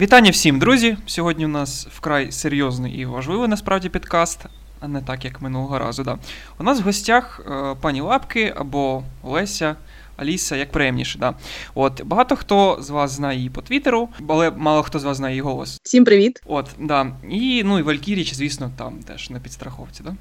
Вітання всім, друзі! Сьогодні у нас вкрай серйозний і важливий насправді підкаст, а не так, як минулого разу. Да. У нас в гостях е, пані Лапки або Олеся. Аліса як приємніше, да. От багато хто з вас знає її по Твіттеру, але мало хто з вас знає її голос. Всім привіт. От, да. І ну і Валькіріч, звісно, там теж на підстраховці, да?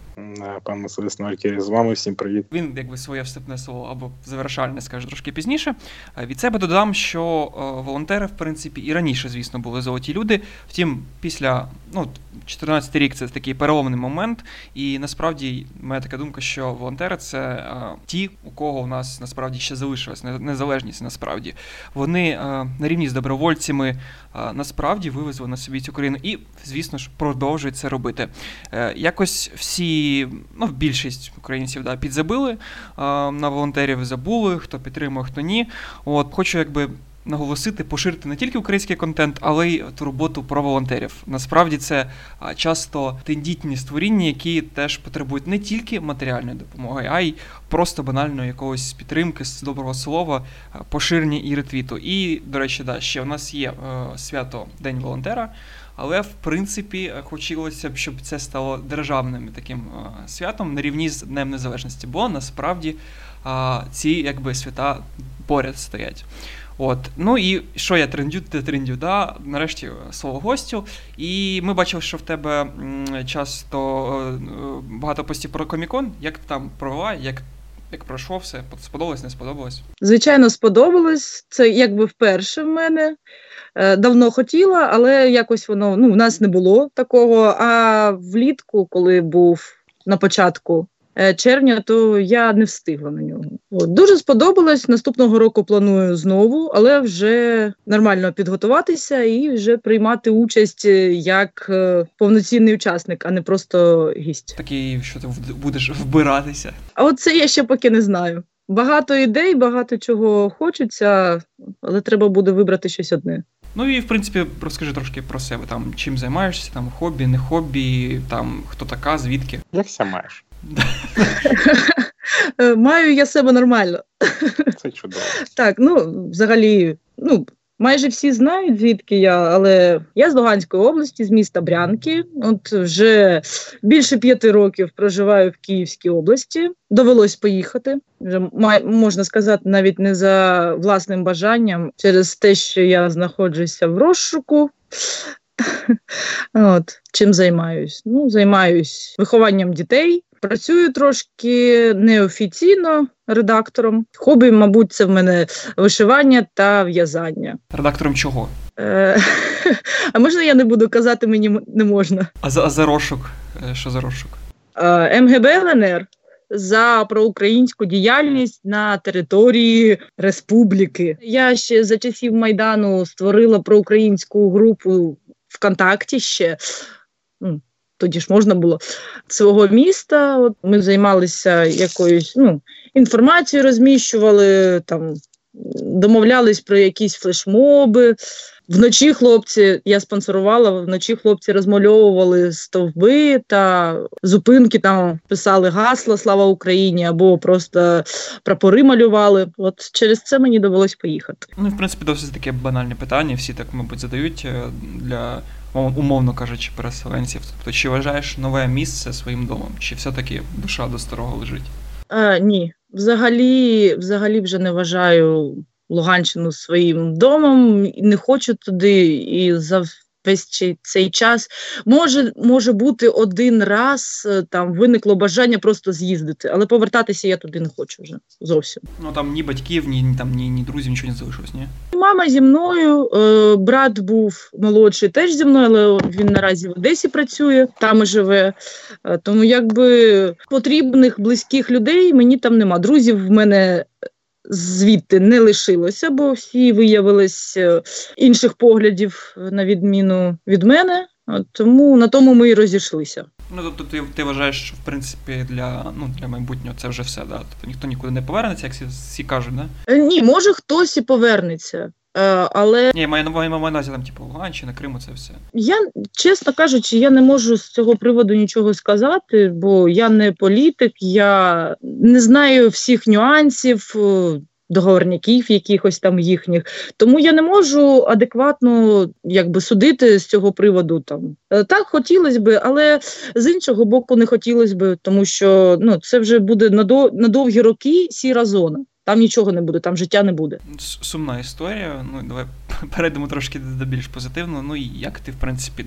Пан Василис Валькірі, з вами всім привіт. Він якби своє вступне слово або завершальне скаже трошки пізніше. Е, від себе додам, що е, волонтери, в принципі, і раніше, звісно, були золоті люди. Втім, після ну, 14 рік це такий переломний момент. І насправді моя така думка, що волонтери це а, е, ті, у кого у нас насправді ще залишилась незалежність. Насправді вони а, е, на рівні з добровольцями а, насправді вивезли на собі цю країну і, звісно ж, продовжують це робити. Е, якось всі, ну, більшість українців да, підзабили на волонтерів, забули, хто підтримує, хто ні. От хочу, якби наголосити, поширити не тільки український контент, але й турботу про волонтерів. Насправді це часто тендітні створіння, які теж потребують не тільки матеріальної допомоги, а й просто банальної якогось підтримки з доброго слова, поширення і ретвіту. І, до речі, да, ще у нас є е, свято День волонтера. Але в принципі хотілося б, щоб це стало державним таким е, святом на рівні з Днем Незалежності, бо насправді ці якби свята поряд стоять. От, ну і що я трендю, ти трендю, да? Нарешті слово гостю. І ми бачили, що в тебе часто е, багато постів про комікон. Як там провела, як як пройшло все? Сподобалось, не сподобалось? Звичайно, сподобалось. Це якби вперше в мене. Е, давно хотіла, але якось воно ну, в нас не було такого. А влітку, коли був на початку червня, то я не встигла на нього. От, Дуже сподобалось. Наступного року планую знову, але вже нормально підготуватися і вже приймати участь е, як е, повноцінний учасник, а не просто гість. Такий, що ти будеш вбиратися. А от це я ще поки не знаю. Багато ідей, багато чого хочеться, але треба буде вибрати щось одне. Ну і в принципі розкажи трошки про себе. Там чим займаєшся, там хобі, не хобі, там хто така, звідки? Як ся маєш? Е, маю я себе нормально. Це чудово. Так, ну взагалі, ну. Майже всі знають, звідки я, але я з Луганської області, з міста Брянки. От вже більше п'яти років проживаю в Київській області. Довелось поїхати. Вже можна сказати, навіть не за власним бажанням, через те, що я знаходжуся в розшуку. От чим займаюсь? Ну, займаюсь вихованням дітей. Працюю трошки неофіційно редактором. Хобі, мабуть, це в мене вишивання та в'язання. Редактором чого? Е, а можна я не буду казати, мені не можна. А за, а за розшук? Е, що за розшук? Е, МГБ ЛНР за проукраїнську діяльність на території республіки. Я ще за часів Майдану створила проукраїнську групу ВКонтакті ще тоді ж можна було свого міста. От Ми займалися якоюсь ну, інформацією, розміщували там. Домовлялись про якісь флешмоби. Вночі хлопці я спонсорувала, вночі хлопці розмальовували стовби та зупинки, там писали гасла Слава Україні або просто прапори малювали. От через це мені довелось поїхати. Ну, в принципі, досить таке банальне питання. Всі так, мабуть, задають е, для умовно кажучи, переселенців. Тобто, чи вважаєш нове місце своїм домом? Чи все-таки душа до старого лежить? Е, Ні, взагалі, взагалі вже не вважаю Луганщину своїм домом, не хочу туди і за весь цей час. Може може бути один раз е, там виникло бажання просто з'їздити, але повертатися я туди не хочу вже зовсім. Ну там ні батьків, ні ні там ні, ні друзів, нічого не залишилось, ні? Мама зі мною, е, брат був молодший теж зі мною, але він наразі в Одесі працює, там і живе. Е, тому якби потрібних близьких людей мені там нема. Друзів в мене звідти не лишилося, бо всі виявились е, інших поглядів на відміну від мене. Тому на тому ми і розійшлися. Ну тобто ти ти вважаєш, що в принципі для ну для майбутнього це вже все, да? Тобто ніхто нікуди не повернеться, як всі, всі кажуть, да? Е, ні, може хтось і повернеться. Е, але Ні, маю на увазі там, типу, Луганщина, Криму, це все. Я, чесно кажучи, я не можу з цього приводу нічого сказати, бо я не політик, я не знаю всіх нюансів. договорняків, якихось там їхніх. Тому я не можу адекватно якби судити з цього приводу. Там е, так хотілося би, але з іншого боку, не хотілося би, тому що ну це вже буде на довгі роки сіра зона. Там нічого не буде, там життя не буде. Сумна історія. Ну давай перейдемо трошки до більш позитивного. Ну і як ти, в принципі,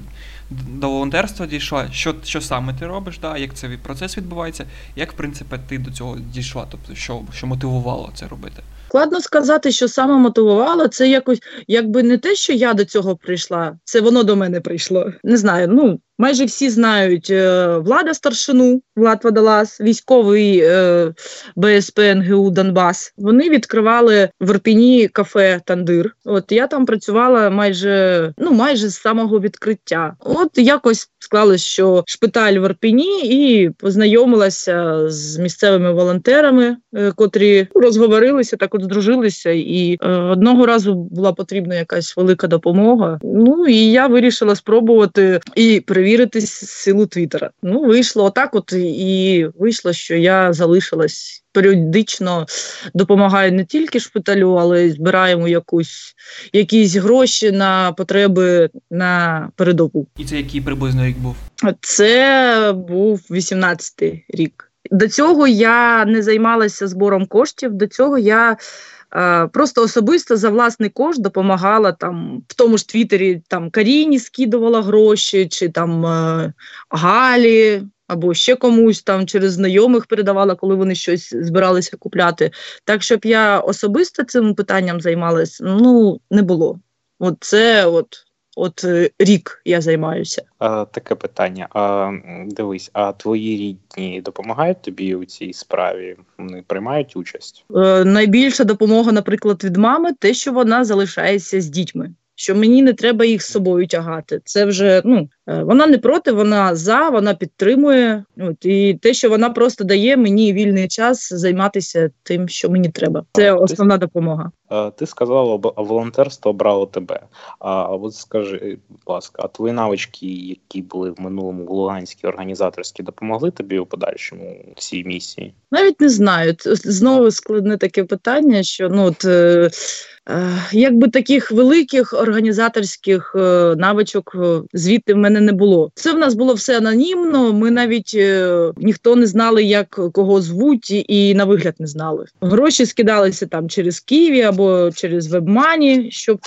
до волонтерства дійшла? Що що саме ти робиш? Да? Як цей процес відбувається? Як в принципі ти до цього дійшла? Тобто, що що мотивувало це робити? Складно сказати, що саме мотивувало. Це якось, якби не те, що я до цього прийшла, це воно до мене прийшло. Не знаю. Ну майже всі знають е, влада старшину, Влад Водолаз, військовий е, БСП НГУ Донбас. Вони відкривали в Ірпіні кафе Тандир. От я там працювала майже ну майже з самого відкриття. От якось склалось, що шпиталь в Ірпіні, і познайомилася з місцевими волонтерами, е, котрі розговорилися, так от здружилися. І одного разу була потрібна якась велика допомога. Ну і я вирішила спробувати і перевірити силу Твіттера. Ну вийшло отак, от і вийшло, що я залишилась періодично допомагаю не тільки шпиталю, але й збираємо якусь якісь гроші на потреби на передову. І це який приблизно рік був? Це був 18-й рік. До цього я не займалася збором коштів. До цього я. Просто особисто за власний кошт допомагала там в тому ж Твіттері там Каріні скидувала гроші, чи там е, Галі, або ще комусь там через знайомих передавала, коли вони щось збиралися купляти. Так, щоб я особисто цим питанням займалась, ну не було. От це от. От е, рік я займаюся. А, Таке питання. А дивись, а твої рідні допомагають тобі у цій справі? Вони приймають участь? Е, Найбільша допомога, наприклад, від мами, те, що вона залишається з дітьми що мені не треба їх з собою тягати. Це вже ну вона не проти, вона за, вона підтримує. От і те, що вона просто дає мені вільний час займатися тим, що мені треба. Це основна допомога. Ти сказала, волонтерство обрало тебе. А от скажи, будь ласка, а твої навички, які були в минулому в Луганській організаторські, допомогли тобі у подальшому цій місії? Навіть не знаю. Знову складне таке питання, що ну от. Е, Якби таких великих організаторських е, навичок е, звідти в мене не було. Це в нас було все анонімно. Ми навіть е, ніхто не знали, як кого звуть, і на вигляд не знали. Гроші скидалися там через Києві або через вебмані, щоб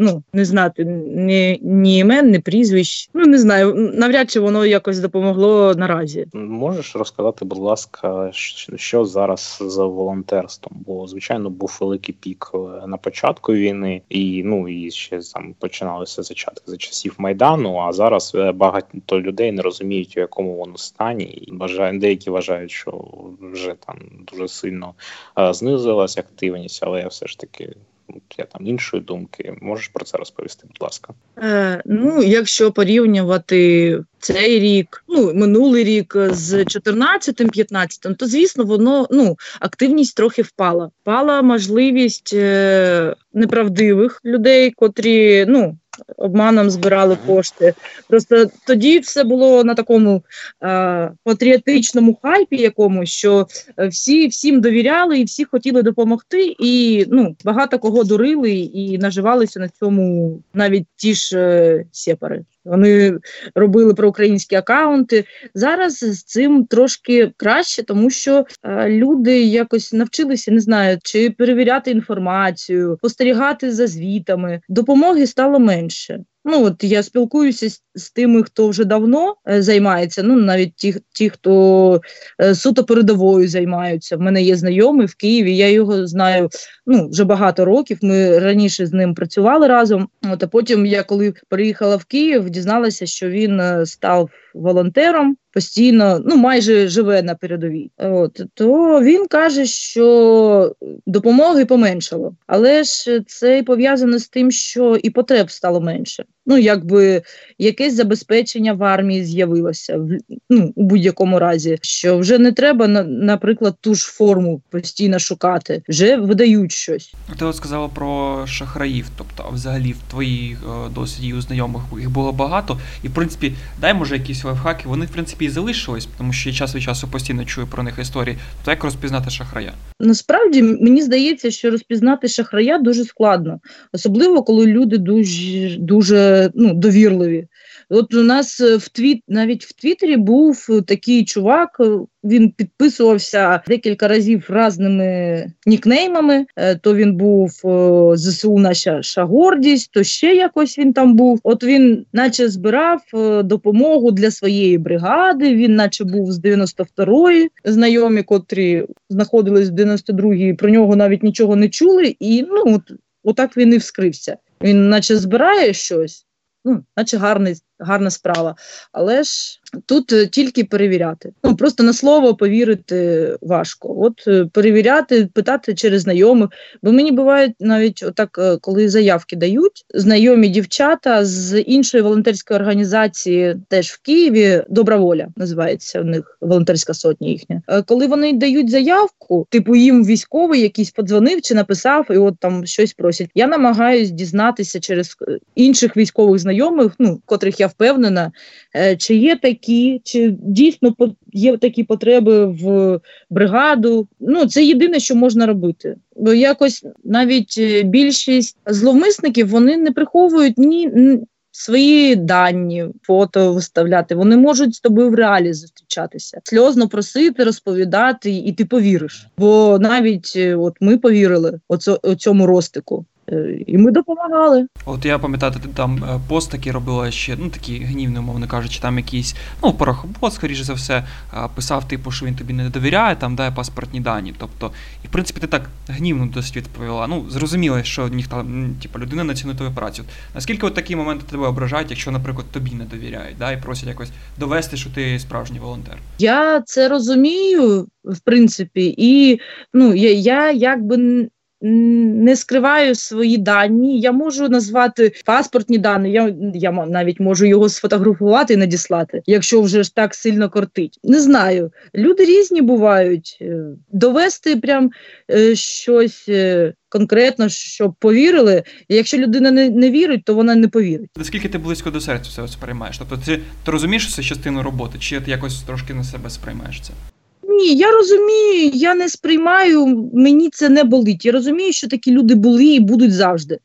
ну не знати ні, ні імен, ні прізвищ. Ну не знаю, навряд чи воно якось допомогло наразі. Можеш розказати, будь ласка, що зараз за волонтерством? Бо звичайно був великий пік на початку війни, і ну і ще там починалися зачатки за часів майдану. А зараз е, багато людей не розуміють, у якому воно стані, і бажає деякі вважають, що вже там дуже сильно е, знизилась активність, але я все ж таки. Я там іншої думки, можеш про це розповісти, будь ласка. Е, Ну, якщо порівнювати цей рік, ну минулий рік з 14-15, то звісно, воно ну активність трохи впала. Впала можливість е, неправдивих людей, котрі ну обманом збирали кошти. Просто тоді все було на такому е, патріотичному хайпі, якомусь, що всі всім довіряли і всі хотіли допомогти, і ну багато кого дурили і наживалися на цьому навіть ті ж е, сепари. Вони робили проукраїнські акаунти. Зараз з цим трошки краще, тому що е, люди якось навчилися, не знаю, чи перевіряти інформацію, спостерігати за звітами. Допомоги стало менше. Ну от я спілкуюся з, з тими, хто вже давно е, займається. Ну навіть ті, ті, хто е, суто передовою займаються. В мене є знайомий в Києві. Я його знаю ну вже багато років. Ми раніше з ним працювали разом. От а потім я коли приїхала в Київ, дізналася, що він е, став волонтером. Постійно, ну майже живе на передовій, от то він каже, що допомоги поменшало, але ж це пов'язано з тим, що і потреб стало менше. Ну якби якесь забезпечення в армії з'явилося ну, у будь-якому разі, що вже не треба наприклад ту ж форму постійно шукати, вже видають щось. Ти от сказала про шахраїв, тобто взагалі в твоїх е, досвіді у знайомих їх було багато, і в принципі дай може якісь лайфхаки, вони в принципі і залишились, тому що я час від часу постійно чую про них історії. То як розпізнати шахрая? Насправді мені здається, що розпізнати шахрая дуже складно, особливо коли люди дуже дуже ну довірливі. От у нас е, в твіт навіть в Твіттері був е, такий чувак. Е, він підписувався декілька разів разними нікнеймами. То він був ЗСУ наша гордість, то ще якось він там був. От він, наче, збирав допомогу для своєї бригади. Він, наче, був з 92-ї знайомі, котрі знаходились в 92-й, Про нього навіть нічого не чули, і ну от отак він і вскрився. Він, наче, збирає щось, ну, наче гарний гарна справа. Але ж тут е, тільки перевіряти. Ну просто на слово повірити важко. От е, перевіряти, питати через знайомих. Бо мені буває навіть отак, е, коли заявки дають, знайомі дівчата з іншої волонтерської організації, теж в Києві, добра воля називається у них волонтерська сотня їхня. Коли вони дають заявку, типу їм військовий якийсь подзвонив чи написав, і от там щось просять. Я намагаюсь дізнатися через інших військових знайомих, ну котрих я впевнена, е, чи є такі, чи дійсно є такі потреби в бригаду. Ну це єдине, що можна робити. Бо якось навіть е, більшість зловмисників вони не приховують ні. Свої дані, фото виставляти, вони можуть з тобою в реалі зустрічатися, сльозно просити, розповідати, і ти повіриш. Бо навіть е, от ми повірили оцьому ростику. Е, і ми допомагали. От я пам'ятаю, ти там е, пост такі робила ще, ну такі гнівні, умовно кажучи, там якийсь, ну, порохобот, скоріше за все, писав, типу, що він тобі не довіряє, там дає паспортні дані. Тобто, і в принципі ти так гнівно досить відповіла. Ну, зрозуміло, що ніхто, типу, людина не цінує твою працю. Наскільки от такі моменти тебе ображають, якщо, наприклад, тобі не довіряють, да, і просять якось довести, що ти справжній волонтер? Я це розумію, в принципі, і ну я, я якби не скриваю свої дані. Я можу назвати паспортні дані. Я я навіть можу його сфотографувати і надіслати, якщо вже ж так сильно кортить. Не знаю. Люди різні бувають. Е, довести прям е, щось. Е, конкретно, щоб повірили, і якщо людина не не вірить, то вона не повірить. Наскільки ти близько до серця все сприймаєш? Тобто ти ти розумієш це частину роботи, чи ти якось трошки на себе сприймаєш це? Ні, я розумію, я не сприймаю, мені це не болить. Я розумію, що такі люди були і будуть завжди.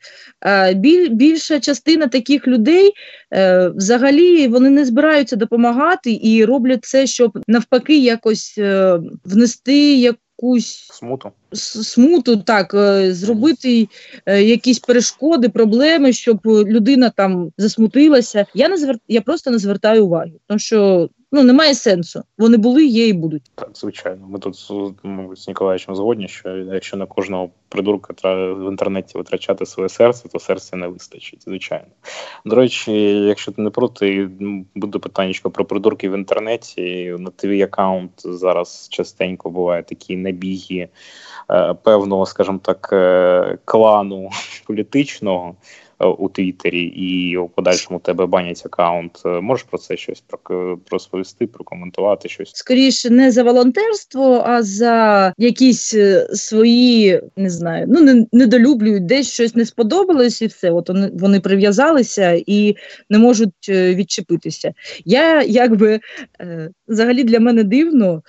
Е, біль, Більша частина таких людей е, взагалі вони не збираються допомагати і роблять це, щоб навпаки якось е, внести якусь смуту, смуту, так зробити якісь перешкоди, проблеми, щоб людина там засмутилася. Я не звер... я просто не звертаю уваги, тому що ну немає сенсу. Вони були, є і будуть. Так, звичайно. Ми тут ми з Ніколаєвичем згодні, що якщо на кожного придурка в інтернеті витрачати своє серце, то серця не вистачить, звичайно. До речі, якщо ти не проти, буде питання про придурки в інтернеті. На твій аккаунт зараз частенько бувають такі набіги е, певного, скажімо так, е, клану політичного. Е, у Твіттері і у подальшому тебе банять аккаунт. Е, можеш про це щось розповісти, прокоментувати щось? Скоріше не за волонтерство, а за якісь е, свої не знаю, ну не недолюблюють, десь щось не сподобалось, і все. От вони вони прив'язалися і не можуть відчепитися. Я якби взагалі для мене дивно.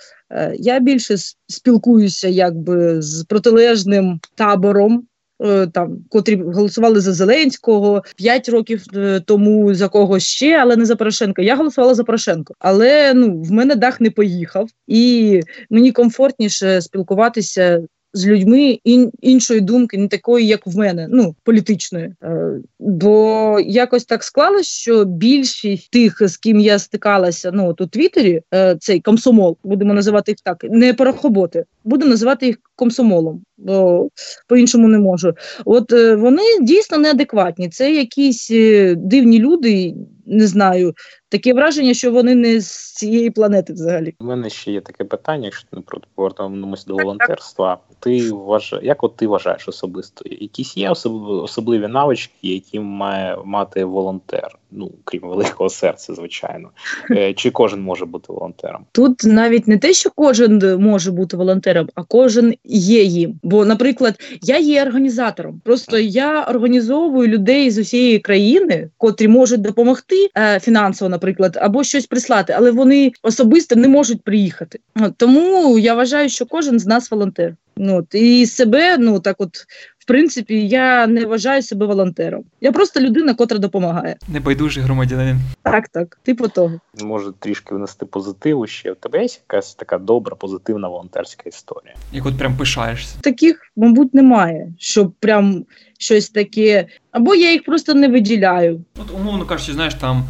Я більше спілкуюся якби з протилежним табором. Е, там, котрі голосували за Зеленського 5 років е, тому за кого ще, але не за Порошенка. Я голосувала за Порошенко, але ну в мене дах не поїхав, і мені комфортніше спілкуватися з людьми ін, іншої думки, не такої, як в мене, ну політичної. Е, бо якось так склалось, що більшість тих, з ким я стикалася, ну от у Твіттері, е, цей комсомол, будемо називати їх так, не порохоботи, буду називати їх комсомолом, бо по-іншому не можу. От е, вони дійсно неадекватні. Це якісь дивні люди, не знаю таке враження, що вони не з цієї планети взагалі. У мене ще є таке питання, якщо не проти повертаємося до волонтерства. Ти вважаєш, як от ти вважаєш особисто? Якісь є особливі навички, які має мати волонтер? Ну крім великого серця, звичайно, е, чи кожен може бути волонтером? Тут навіть не те, що кожен може бути волонтером, а кожен є їм. Бо, наприклад, я є організатором. Просто я організовую людей з усієї країни, котрі можуть допомогти е, фінансово, наприклад, або щось прислати, але вони особисто не можуть приїхати. Тому я вважаю, що кожен з нас волонтер. Ну, от, І себе, ну так от, в принципі, я не вважаю себе волонтером. Я просто людина, котра допомагає. Небайдужий громадянин. Так, так, типу того. Може трішки внести позитиву ще. У тебе є якась така добра, позитивна волонтерська історія. Як от прям пишаєшся. Таких, мабуть, немає, щоб прям щось таке. Або я їх просто не виділяю. От, умовно кажучи, знаєш, там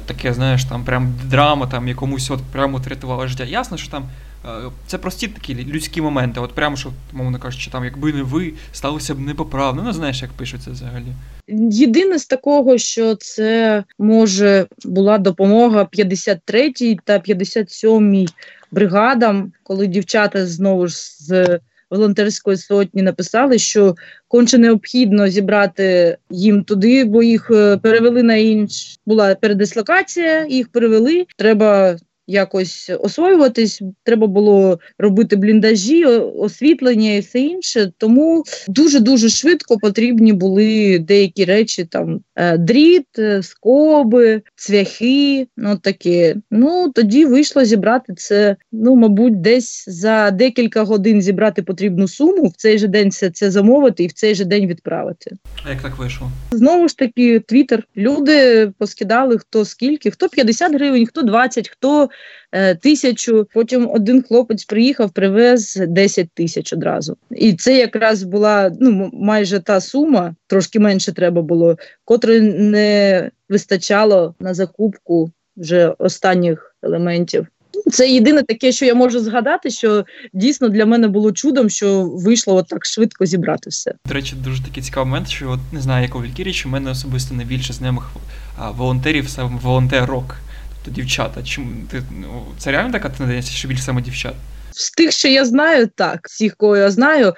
таке, знаєш, там прям драма, там якомусь от прямо рятувала життя. Ясно, що там. Е, це прості такі людські моменти. От прямо що, мовно кажучи, там, якби не ви, сталося б непоправно. Ну, знаєш, як пишуться взагалі. Єдине з такого, що це може була допомога 53-й та 57-й бригадам, коли дівчата знову ж з волонтерської сотні написали, що конче необхідно зібрати їм туди, бо їх е, перевели на інш. Була передислокація, їх перевели. Треба якось освоюватись, треба було робити бліндажі, освітлення і все інше. Тому дуже дуже швидко потрібні були деякі речі: там е, дріт, е, скоби, цвяхи. Ну таке. Ну тоді вийшло зібрати це. Ну, мабуть, десь за декілька годин зібрати потрібну суму, в цей же день все це замовити і в цей же день відправити. А як так вийшло? Знову ж таки, твіттер. Люди поскидали хто скільки, хто 50 гривень, хто 20, хто тисячу. Потім один хлопець приїхав, привез 10 тисяч одразу. І це якраз була ну майже та сума, трошки менше треба було, котрої не вистачало на закупку вже останніх елементів. Це єдине таке, що я можу згадати, що дійсно для мене було чудом, що вийшло от так швидко зібрати все. До речі, дуже такий цікавий момент, що от не знаю, як у Вількіріч, у мене особисто найбільше знайомих волонтерів саме волонтер-рок то дівчата. Чому ти ну, це реально така тенденція, що більше саме дівчат? З тих, що я знаю, так всіх, кого я знаю,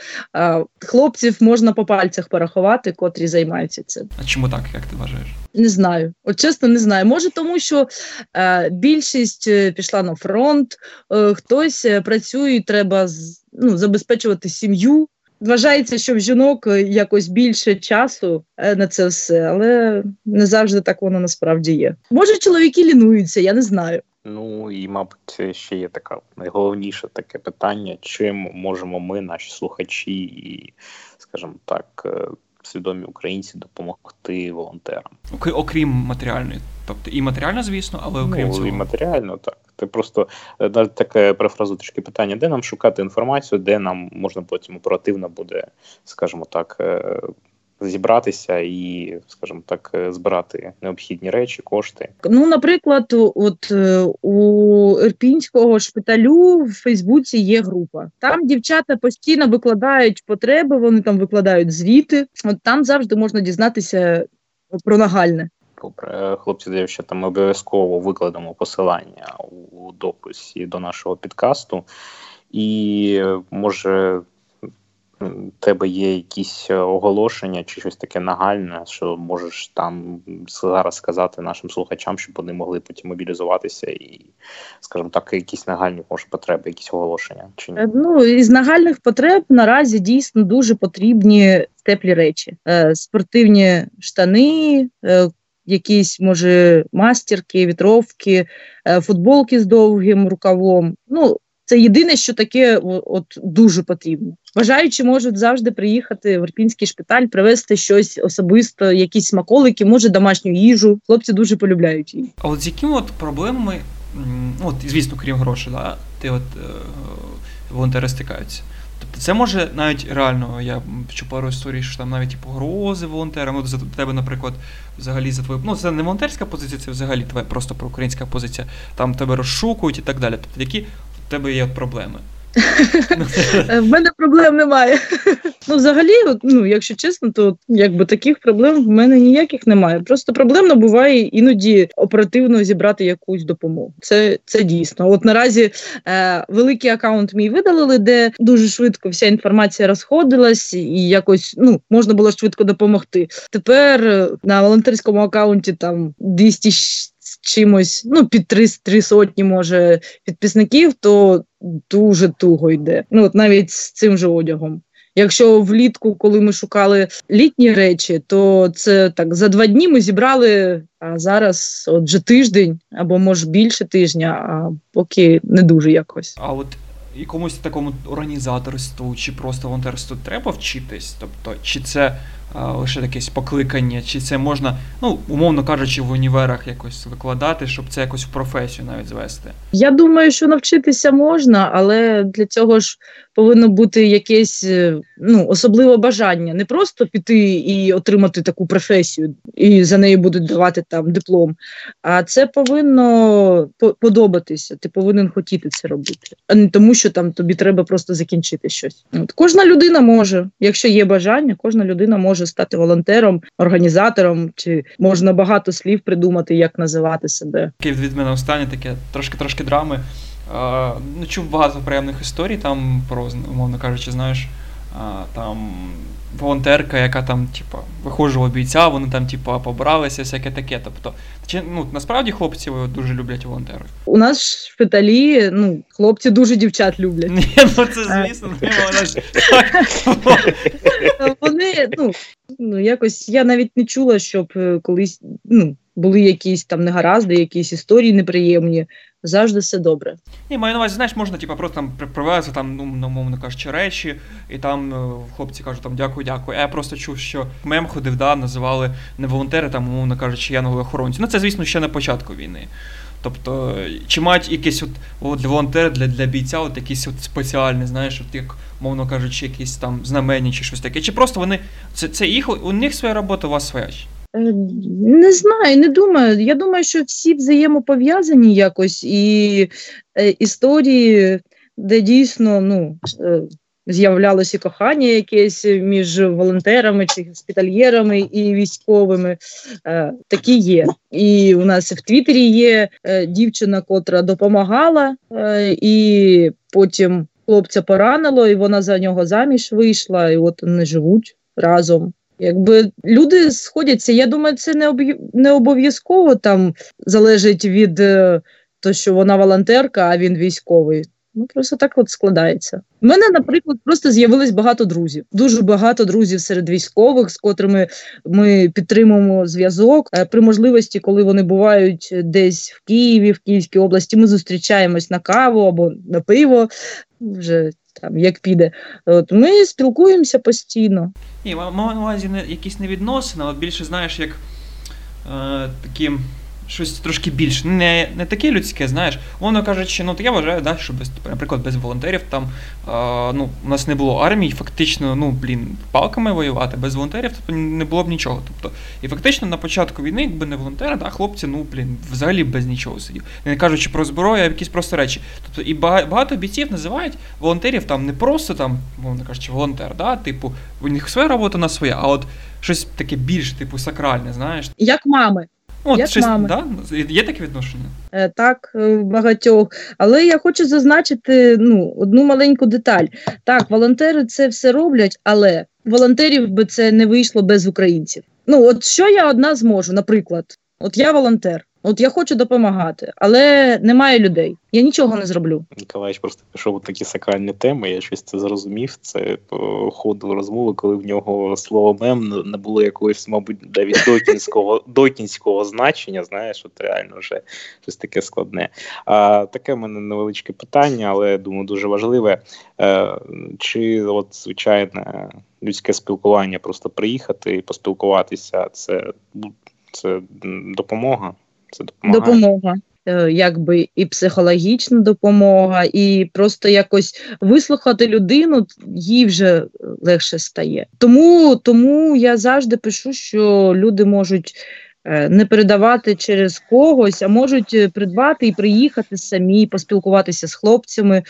хлопців можна по пальцях порахувати, котрі займаються цим. А чому так, як ти вважаєш? Не знаю. От чесно, не знаю. Може, тому що е, більшість е, пішла на фронт, е, хтось е, працює, треба ну, забезпечувати сім'ю. Вважається, що в жінок е, якось більше часу е, на це все, але не завжди так воно насправді є. Може, чоловіки лінуються, я не знаю. Ну і мабуть, ще є така найголовніше таке питання: чим можемо ми, наші слухачі, і, скажімо так, е, свідомі українці допомогти волонтерам, окрім матеріальної, тобто і матеріально, звісно, але окрім ну, цього. і матеріально так. Ти просто навіть е, таке перефразу трішки питання, де нам шукати інформацію, де нам можна потім оперативно буде, скажімо так, е, зібратися і, скажімо так, е, збирати необхідні речі, кошти. Ну, наприклад, от у Ірпінського шпиталю в Фейсбуці є група. Там дівчата постійно викладають потреби, вони там викладають звіти. От там завжди можна дізнатися про нагальне. Добре, хлопці, дівчата, ми обов'язково викладемо посилання у дописі до нашого підкасту, і може тебе є якісь оголошення чи щось таке нагальне, що можеш там зараз сказати нашим слухачам, щоб вони могли потім мобілізуватися і, скажімо так, якісь нагальні може потреби, якісь оголошення чи ні? Е, ну із нагальних потреб наразі дійсно дуже потрібні теплі речі, е, спортивні штани. Е, якісь, може, мастірки, вітровки, е, футболки з довгим рукавом. Ну, це єдине, що таке от дуже потрібно. Бажаючи можуть завжди приїхати в Ірпінський шпиталь, привезти щось особисто, якісь смаколики, може домашню їжу. Хлопці дуже полюбляють її. А от з якими от проблемами, от звісно, крім грошей, да, ти от е, волонтери стикаються. Тобто це може навіть реально, я чув пару історій, що там навіть і погрози волонтерам, ну, за тебе, наприклад, взагалі за твою. Ну, це не волонтерська позиція, це взагалі твоя просто проукраїнська позиція. Там тебе розшукують і так далі. Тобто, які в тебе є проблеми? В мене проблем немає. Ну, взагалі, ну, якщо чесно, то якби таких проблем в мене ніяких немає. Просто проблемно буває іноді оперативно зібрати якусь допомогу. Це це дійсно. От наразі е, великий аккаунт мій видалили, де дуже швидко вся інформація розходилась, і якось ну можна було швидко допомогти. Тепер е, на волонтерському аккаунті там 200 чимось, ну під три, три сотні, може, підписників, то дуже туго йде. Ну от навіть з цим же одягом. Якщо влітку, коли ми шукали літні речі, то це так за два дні ми зібрали. А зараз от вже тиждень або може більше тижня, а поки не дуже якось. А от якомусь такому організаторству чи просто волонтерству треба вчитись? Тобто, чи це лише якесь покликання, чи це можна, ну, умовно кажучи, в універах якось викладати, щоб це якось в професію навіть звести? Я думаю, що навчитися можна, але для цього ж повинно бути якесь е, ну, особливе бажання. Не просто піти і отримати таку професію, і за неї будуть давати там диплом. А це повинно подобатися. Ти повинен хотіти це робити, а не тому, що там тобі треба просто закінчити щось. От Кожна людина може, якщо є бажання, кожна людина може стати волонтером, організатором, чи можна багато слів придумати, як називати себе. Від мене останнє таке трошки трошки драми. Ну, Чув багато приємних історій там про, умовно кажучи, знаєш, там волонтерка, яка там, типу, вихожого бійця, вони там, типу, побралися, всяке таке. Тобто, чи ну насправді хлопці дуже люблять волонтерів? У нас в шпиталі ну, хлопці дуже дівчат люблять. Ні, ну це звісно, Вони, ну, ну, якось я навіть не чула, щоб е, колись ну, були якісь там негаразди, якісь історії неприємні завжди все добре. Ні, маю на увазі, знаєш, можна типу, просто там привезти там, ну, умовно кажучи, речі, і там е, хлопці кажуть там дякую, дякую. А я просто чув, що мем ходив, да, називали не волонтери, там, умовно кажучи, янголи охоронці. Ну це, звісно, ще на початку війни. Тобто, чи мають якісь от, от волонтери для для бійця, от якісь от спеціальні, знаєш, от як, мовно кажучи, якісь там знамені чи щось таке. Чи просто вони це це їх, у них своя робота, у вас своя? Е, не знаю, не думаю. Я думаю, що всі взаємопов'язані якось і е, історії, де дійсно ну, е, з'являлося кохання якесь між волонтерами чи госпітальєрами і військовими. Такі є. І у нас в Твіттері є дівчина, котра допомагала, і потім хлопця поранило, і вона за нього заміж вийшла, і от вони живуть разом. Якби люди сходяться, я думаю, це не не обов'язково там залежить від е, того, що вона волонтерка, а він військовий. Ну просто так от складається. У мене, наприклад, просто з'явилось багато друзів. Дуже багато друзів серед військових, з котрими ми підтримуємо зв'язок. Е, при можливості, коли вони бувають десь в Києві, в Київській області, ми зустрічаємось на каву або на пиво. Вже там як піде. От Ми спілкуємося постійно. Ні, маю на увазі якісь не відносини, але більше знаєш, як е, такі щось трошки більше. Не не таке людське, знаєш. Воно кажучи, ну я вважаю, да, що без, наприклад, без волонтерів там а, ну, у нас не було армії, фактично, ну, блін, палками воювати, без волонтерів тобто, не було б нічого. Тобто, І фактично на початку війни, якби не волонтери, да, хлопці, ну, блін, взагалі без нічого сидів. Не кажучи про зброю, а якісь просто речі. Тобто, і багато бійців називають волонтерів там не просто там, мовно кажучи, волонтер, да, типу, у них своя робота на своя, а от щось таке більш, типу, сакральне, знаєш. Як мами. От, Як щось, мами. Да? Є таке відношення? Е, так, е, багатьох. Але я хочу зазначити ну, одну маленьку деталь. Так, волонтери це все роблять, але волонтерів би це не вийшло без українців. Ну, от що я одна зможу, наприклад, от я волонтер. От я хочу допомагати, але немає людей. Я нічого не зроблю. Ніколаєвич просто пішов у такі сакральні теми. Я щось це зрозумів. Це по ходу розмови, коли в нього слово мем не було якогось, мабуть, навіть докінського докінського значення. Знаєш, от реально вже щось таке складне. А таке в мене невеличке питання, але думаю, дуже важливе. Е, Чи от звичайне людське спілкування, просто приїхати і поспілкуватися, це, це допомога? Це допомагає? допомога. Е, якби і психологічна допомога, і просто якось вислухати людину, їй вже легше стає. Тому тому я завжди пишу, що люди можуть не передавати через когось, а можуть придбати і приїхати самі, поспілкуватися з хлопцями,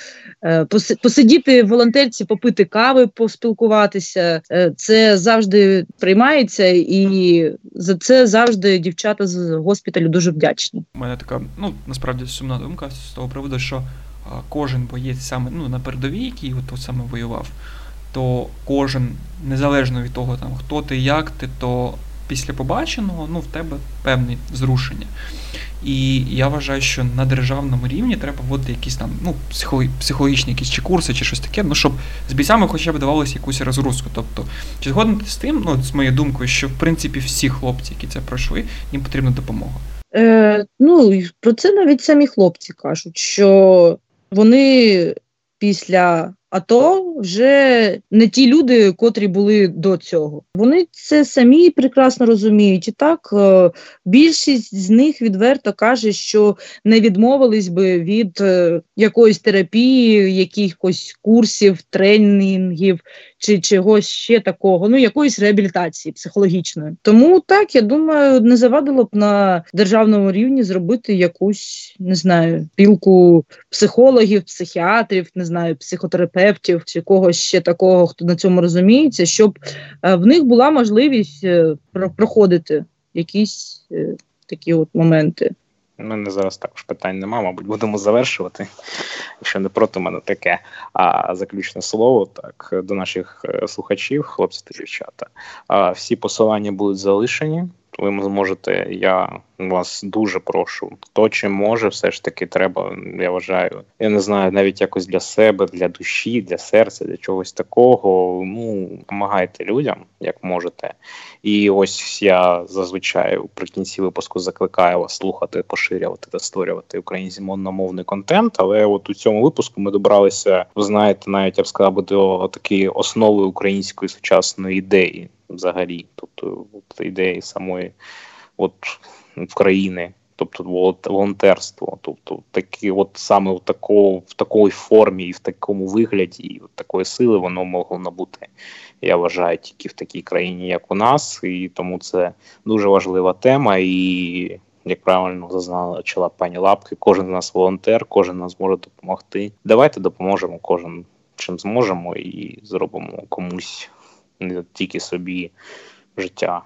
е, посидіти в волонтерці, попити кави, поспілкуватися. Е, це завжди приймається, і за це завжди дівчата з госпіталю дуже вдячні. У мене така ну насправді сумна думка з того приводу, що кожен боєць саме ну на передовій, який от саме воював то кожен, незалежно від того, там, хто ти, як ти, то після побаченого ну, в тебе певне зрушення. І я вважаю, що на державному рівні треба вводити якісь там ну, психологічні якісь чи курси, чи щось таке, ну, щоб з бійцями хоча б давалося якусь розгрузку. Тобто, чи згоден з тим, ну, з моєю думкою, що в принципі всі хлопці, які це пройшли, їм потрібна допомога. Е, Ну, про це навіть самі хлопці кажуть, що вони після АТО вже не ті люди, котрі були до цього. Вони це самі прекрасно розуміють. І так е, більшість з них відверто каже, що не відмовились би від е, якоїсь терапії, якихось курсів, тренінгів чи чогось ще такого, ну якоїсь реабілітації психологічної. Тому так я думаю, не завадило б на державному рівні зробити якусь не знаю пілку психологів, психіатрів, не знаю, психотерапевтів чи когось ще такого, хто на цьому розуміється, щоб е, в них була можливість е, проходити якісь е, такі от моменти. У мене зараз також питань немає, мабуть, будемо завершувати. Якщо не проти мене таке. А заключне слово так до наших е, слухачів, хлопці та дівчата. Всі посилання будуть залишені. Ви зможете, я вас дуже прошу. Хто чим може, все ж таки треба. Я вважаю. Я не знаю, навіть якось для себе, для душі, для серця, для чогось такого. Ну допомагайте людям, як можете. І ось я зазвичай при кінці випуску закликаю вас слухати, поширювати та створювати українськомовний контент. Але от у цьому випуску ми добралися, ви знаєте, навіть я б сказав, до такої основи української сучасної ідеї взагалі, тобто от, ідеї самої от країни, тобто волонтерство, тобто такі, от саме в такому в такій формі і в такому вигляді, і в такої сили воно могло набути. Я вважаю, тільки в такій країні, як у нас, і тому це дуже важлива тема. І як правильно зазначила пані Лапки, кожен з нас волонтер, кожен нас може допомогти. Давайте допоможемо кожен чим зможемо, і зробимо комусь не тільки собі життя,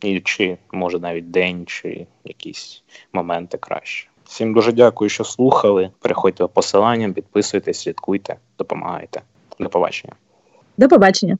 і чи може навіть день, чи якісь моменти краще. Всім дуже дякую, що слухали. Переходьте по посиланням, підписуйтесь, слідкуйте, допомагайте. До побачення. До побачення.